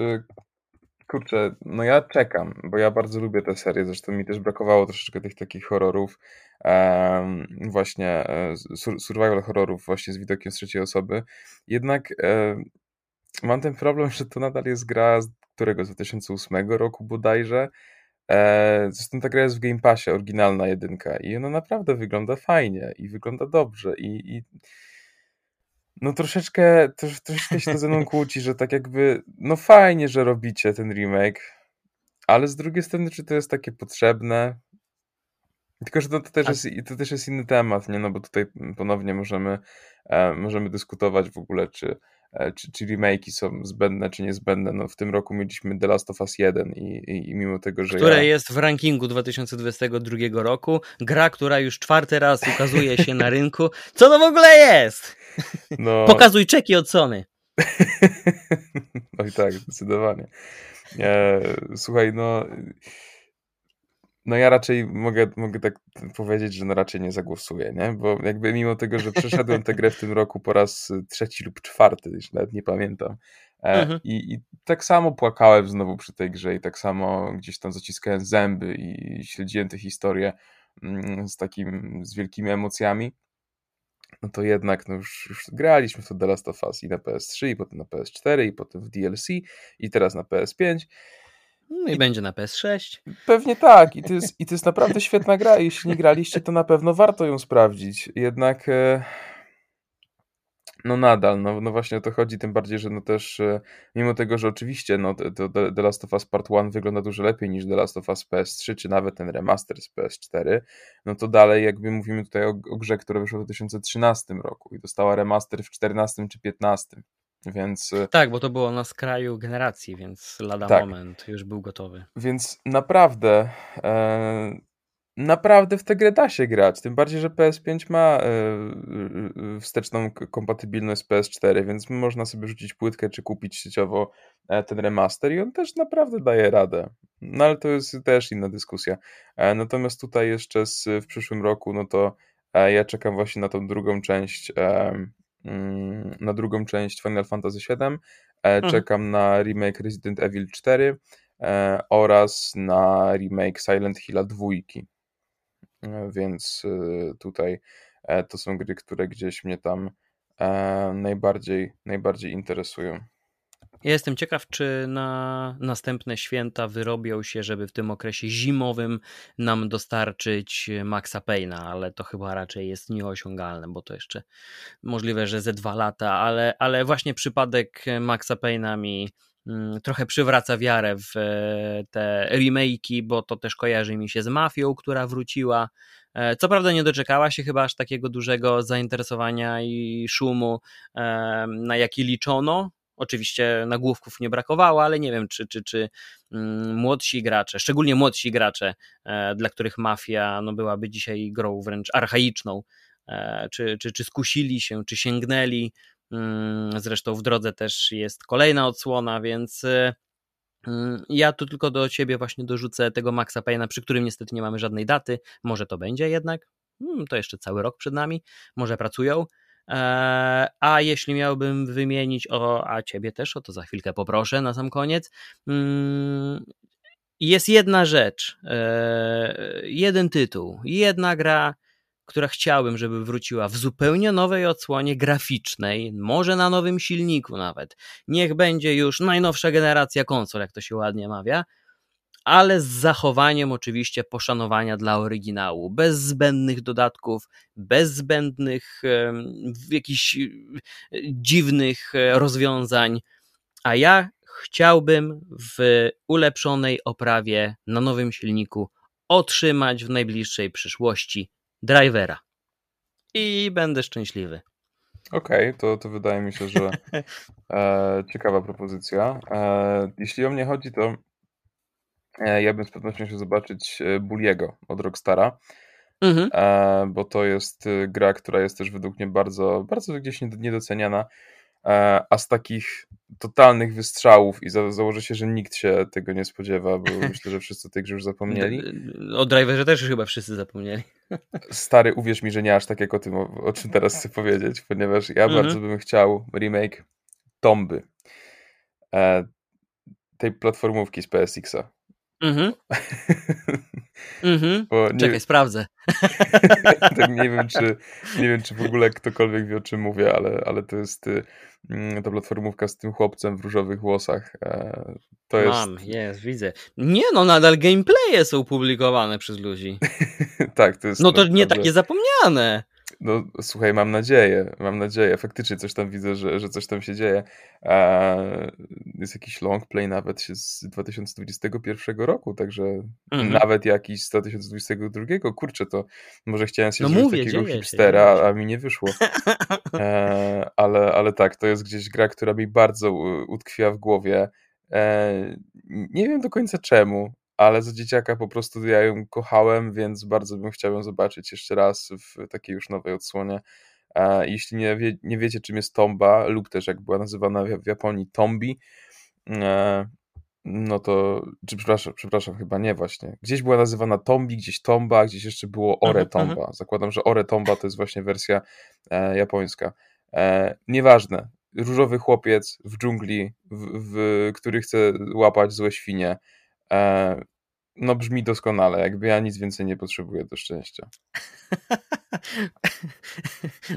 B: Kurczę, no ja czekam, bo ja bardzo lubię tę serię, zresztą mi też brakowało troszeczkę tych takich horrorów, um, właśnie e, survival horrorów właśnie z widokiem z trzeciej osoby. Jednak e, mam ten problem, <laughs> że to nadal jest gra z którego, z 2008 roku bodajże. E, zresztą ta gra jest w Game Passie, oryginalna jedynka i ona naprawdę wygląda fajnie i wygląda dobrze i, i no troszeczkę, trosz, troszeczkę się to ze mną <laughs> kłóci, że tak jakby, no fajnie, że robicie ten remake, ale z drugiej strony, czy to jest takie potrzebne? Tylko, że to, to, też, jest, to też jest inny temat, nie? No bo tutaj ponownie możemy, e, możemy dyskutować w ogóle, czy czy, czy remake'i są zbędne, czy niezbędne. No, w tym roku mieliśmy The Last of Us 1 i, i, i mimo tego, że
A: Które
B: ja...
A: jest w rankingu 2022 roku. Gra, która już czwarty raz ukazuje się na rynku. Co to w ogóle jest? No... Pokazuj czeki od Sony. <laughs>
B: no i tak, zdecydowanie. E, słuchaj, no no ja raczej mogę, mogę tak powiedzieć, że no raczej nie zagłosuję, nie? Bo jakby mimo tego, że przeszedłem tę grę w tym roku po raz trzeci lub czwarty, już nawet nie pamiętam. E, mhm. I, I tak samo płakałem znowu przy tej grze i tak samo gdzieś tam zaciskałem zęby i śledziłem tę historię mm, z takim, z wielkimi emocjami. No to jednak no już, już graliśmy w to The Last of Us i na PS3, i potem na PS4, i potem w DLC, i teraz na PS5.
A: No i, I będzie na PS6.
B: Pewnie tak. I to, jest, I to jest naprawdę świetna gra. Jeśli nie graliście, to na pewno warto ją sprawdzić. Jednak e, no nadal, no, no właśnie o to chodzi, tym bardziej, że no też e, mimo tego, że oczywiście no, to The Last of Us Part 1 wygląda dużo lepiej niż The Last of Us PS3, czy nawet ten remaster z PS4, no to dalej jakby mówimy tutaj o, o grze, która wyszła w 2013 roku i dostała remaster w 14 czy 15. Więc... Y,
A: tak, bo to było na skraju generacji, więc lada tak. moment już był gotowy.
B: Więc naprawdę, e, naprawdę w tę grę da się grać. Tym bardziej, że PS5 ma e, wsteczną kompatybilność z PS4, więc można sobie rzucić płytkę czy kupić sieciowo e, ten remaster i on też naprawdę daje radę. No ale to jest też inna dyskusja. E, natomiast tutaj jeszcze z, w przyszłym roku, no to e, ja czekam właśnie na tą drugą część na drugą część Final Fantasy VII. E, mhm. Czekam na remake Resident Evil 4 e, oraz na remake Silent Hilla 2. E, więc tutaj to są gry, które gdzieś mnie tam najbardziej, najbardziej interesują.
A: Ja jestem ciekaw, czy na następne święta wyrobią się, żeby w tym okresie zimowym nam dostarczyć Maxa Payne'a, ale to chyba raczej jest nieosiągalne, bo to jeszcze możliwe, że ze dwa lata, ale, ale właśnie przypadek Maxa Payne'a mi mm, trochę przywraca wiarę w e, te remake'i, bo to też kojarzy mi się z Mafią, która wróciła. E, co prawda nie doczekała się chyba aż takiego dużego zainteresowania i szumu, e, na jaki liczono, Oczywiście nagłówków nie brakowało, ale nie wiem, czy, czy, czy mm, młodsi gracze, szczególnie młodsi gracze, e, dla których mafia no, byłaby dzisiaj grą wręcz archaiczną, e, czy, czy, czy skusili się, czy sięgnęli. Mm, zresztą w drodze też jest kolejna odsłona, więc e, mm, ja tu tylko do ciebie właśnie dorzucę tego Maxa Payne'a, przy którym niestety nie mamy żadnej daty. Może to będzie jednak. To jeszcze cały rok przed nami. Może pracują. E, a jeśli miałbym wymienić, o, a ciebie też, o to za chwilkę poproszę na sam koniec. Mm, jest jedna rzecz, e, jeden tytuł, jedna gra, która chciałbym, żeby wróciła w zupełnie nowej odsłonie graficznej, może na nowym silniku nawet. Niech będzie już najnowsza generacja konsol, jak to się ładnie mawia, ale z zachowaniem oczywiście poszanowania dla oryginału, bez zbędnych dodatków, bez zbędnych jakichś e, dziwnych e, rozwiązań. A ja chciałbym w ulepszonej oprawie na nowym silniku otrzymać w najbliższej przyszłości drivera. I będę szczęśliwy.
B: Okej, okay, to, to wydaje mi się, że e, ciekawa propozycja. E, jeśli o mnie chodzi, to ja bym z pewnością chciał zobaczyć e, Bulliego od Rockstara, mhm. E, bo to jest gra, która jest też według mnie bardzo, bardzo gdzieś niedoceniana, a z takich totalnych wystrzałów i za, założę się, że nikt się tego nie spodziewa, bo <laughs> myślę, że wszyscy tej grze już zapomnieli.
A: O driverze też chyba wszyscy zapomnieli. <laughs>
B: Stary, uwierz mi, że nie aż tak jak o tym, o, o czym teraz chcę powiedzieć, ponieważ ja mhm. bardzo bym chciał remake Tomby, tej platformówki z PSX-a. Mhm. <laughs>
A: mhm. Czekaj, sprawdzę. <laughs>
B: tak nie wiem, czy nie wiem, czy w ogóle ktokolwiek wie, o czym mówię, ale, ale to jest y, mm, ta platformówka z tym chłopcem w różowych włosach. E, to
A: Mam, jest... jest, widzę. Nie no, nadal gameplaye są publikowane przez ludzi. <laughs>
B: tak, to jest...
A: No to naprawdę... nie takie zapomniane.
B: No słuchaj, mam nadzieję, mam nadzieję. Faktycznie coś tam widzę, że, że coś tam się dzieje. Eee, jest jakiś long play nawet z 2021 roku, także mhm. nawet jakiś z 2022. Kurczę, to może chciałem się no zrobić mówię, takiego hipstera, się, a mi nie wyszło. Eee, ale, ale tak, to jest gdzieś gra, która mi bardzo utkwiła w głowie. Eee, nie wiem do końca czemu ale za dzieciaka po prostu ja ją kochałem, więc bardzo bym chciał ją zobaczyć jeszcze raz w takiej już nowej odsłonie. Jeśli nie, wie, nie wiecie, czym jest tomba, lub też jak była nazywana w Japonii tombi, e, no to, czy przepraszam, przepraszam, chyba nie właśnie. Gdzieś była nazywana tombi, gdzieś tomba, gdzieś jeszcze było ore mhm, tomba. Mhm. Zakładam, że ore tomba to jest właśnie wersja e, japońska. E, nieważne. Różowy chłopiec w dżungli, w, w, który chce łapać złe świnie no brzmi doskonale, jakby ja nic więcej nie potrzebuję do szczęścia. <laughs>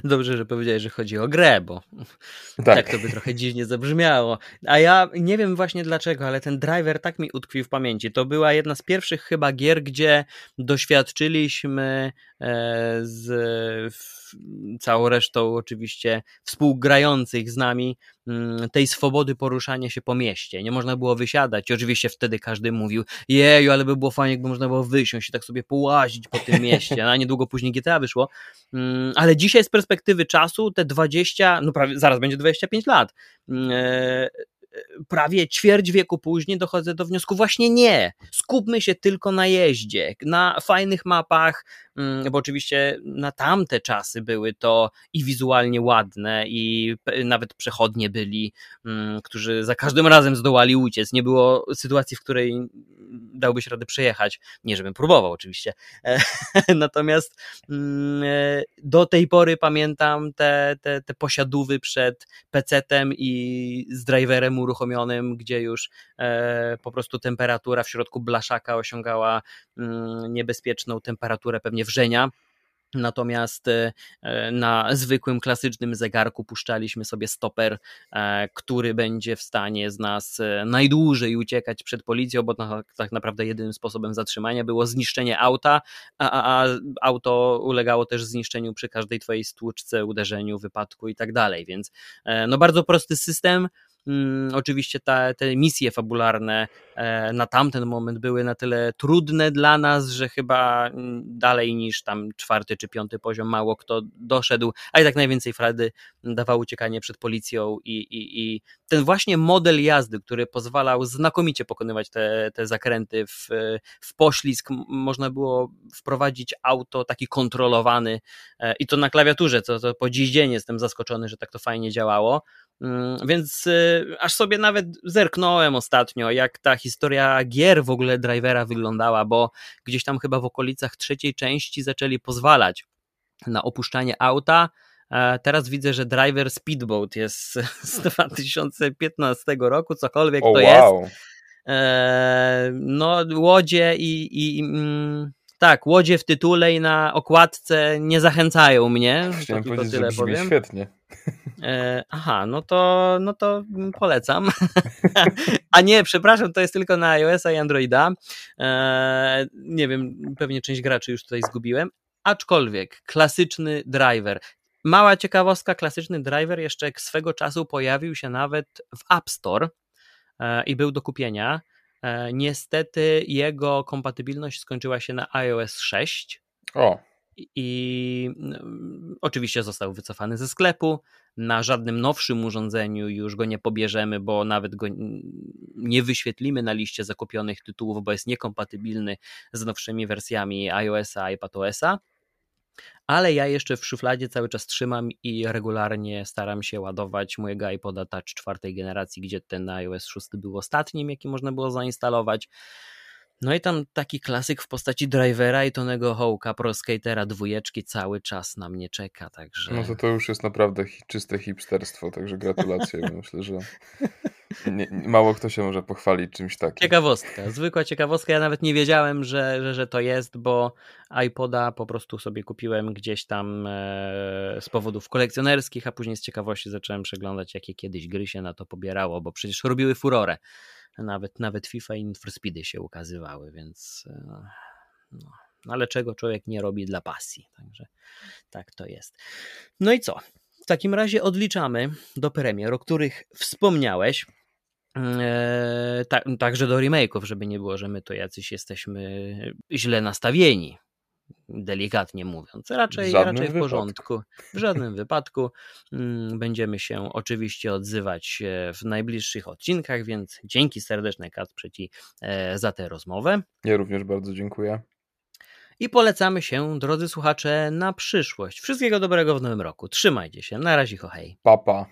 A: Dobrze, że powiedziałeś, że chodzi o grę, bo tak. tak to by trochę dziwnie zabrzmiało. A ja nie wiem właśnie dlaczego, ale ten driver tak mi utkwił w pamięci. To była jedna z pierwszych chyba gier, gdzie doświadczyliśmy e, z całą resztą oczywiście współgrających z nami mm, tej swobody poruszania się po mieście. Nie można było wysiadać. Oczywiście wtedy każdy mówił, jeju, ale by było fajnie, jakby można było wysiąść i tak sobie połazić po tym mieście. A niedługo później GTA wyszło. Mm, ale dzisiaj z perspektywy czasu te 20, no prawie zaraz będzie 25 lat. Prawie ćwierć wieku później dochodzę do wniosku, właśnie nie. Skupmy się tylko na jeździe, na fajnych mapach, mm, bo oczywiście na tamte czasy były to i wizualnie ładne, i nawet przechodnie byli, mm, którzy za każdym razem zdołali uciec. Nie było sytuacji, w której dałbyś radę przejechać. Nie, żebym próbował, oczywiście. <laughs> Natomiast mm, e, do tej pory pamiętam te, te, te posiadówy przed PC-tem i z driverem uruchomionym, gdzie już e, po prostu temperatura w środku blaszaka osiągała mm, niebezpieczną temperaturę pewnie wrzenia. Natomiast e, na zwykłym, klasycznym zegarku puszczaliśmy sobie stoper, e, który będzie w stanie z nas najdłużej uciekać przed policją, bo tak naprawdę jedynym sposobem zatrzymania było zniszczenie auta, a, auto ulegało też zniszczeniu przy każdej twojej stłuczce, uderzeniu, wypadku i tak dalej. Więc no bardzo prosty system, oczywiście ta, te misje fabularne e, na tamten moment były na tyle trudne dla nas, że chyba mm, dalej niż tam czwarty czy piąty poziom mało kto doszedł, a i tak najwięcej frady dawał uciekanie przed policją i, i, i ten właśnie model jazdy, który pozwalał znakomicie pokonywać te, te zakręty w, w poślizg, można było wprowadzić auto taki kontrolowany e, i to na klawiaturze, co to po dziś dzień jestem zaskoczony, że tak to fajnie działało. Mm, więc y, aż sobie nawet zerknąłem ostatnio, jak ta historia gier w ogóle drivera wyglądała, bo gdzieś tam chyba w okolicach trzeciej części zaczęli pozwalać na opuszczanie auta. E, teraz widzę, że driver Speedboat jest z 2015 <laughs> roku, cokolwiek oh, to wow. jest. E, no, łodzie i, i mm, tak, łodzie w tytule i na okładce nie zachęcają mnie.
B: Chciałem to powiedzieć, tyle że powiem. świetnie.
A: E, aha, no to, no to polecam. <laughs> A nie, przepraszam, to jest tylko na iOS-a i Androida. E, nie wiem, pewnie część graczy już tutaj zgubiłem. Aczkolwiek, klasyczny driver. Mała ciekawostka, klasyczny driver jeszcze swego czasu pojawił się nawet w App Store e, i był do kupienia. Niestety jego kompatybilność skończyła się na iOS 6.
B: O.
A: I oczywiście został wycofany ze sklepu. Na żadnym nowszym urządzeniu już go nie pobierzemy, bo nawet go nie wyświetlimy na liście zakupionych tytułów, bo jest niekompatybilny z nowszymi wersjami iOS-a iPadOS-a ale ja jeszcze w szufladzie cały czas trzymam i regularnie staram się ładować mojego iPoda Touch czwartej generacji, gdzie ten iOS 6 był ostatnim, jaki można było zainstalować. No i tam taki klasyk w postaci drivera i Tonego Hołka, pro skatera dwójeczki cały czas na mnie czeka, także...
B: No to to już jest naprawdę czyste hipsterstwo, także gratulacje. <laughs> Myślę, że nie, mało kto się może pochwalić czymś takim.
A: Ciekawostka, zwykła ciekawostka. Ja nawet nie wiedziałem, że, że, że to jest, bo iPoda po prostu sobie kupiłem gdzieś tam e, z powodów kolekcjonerskich, a później z ciekawości zacząłem przeglądać, jakie kiedyś gry się na to pobierało, bo przecież robiły furorę nawet, nawet FIFA i Need Speedy się ukazywały, więc e, no, ale czego człowiek nie robi dla pasji. Także tak to jest. No i co? W takim razie odliczamy do premier, o których wspomniałeś. Eee, tak, także do remake'ów, żeby nie było, że my to jacyś jesteśmy źle nastawieni delikatnie mówiąc. Raczej w, raczej w porządku. W żadnym wypadku. Mm, będziemy się oczywiście odzywać e, w najbliższych odcinkach, więc dzięki serdeczne Kacprzeci e, za tę rozmowę.
B: Ja również bardzo dziękuję.
A: I polecamy się, drodzy słuchacze, na przyszłość. Wszystkiego dobrego w nowym roku. Trzymajcie się. Na razie, hej.
B: Papa.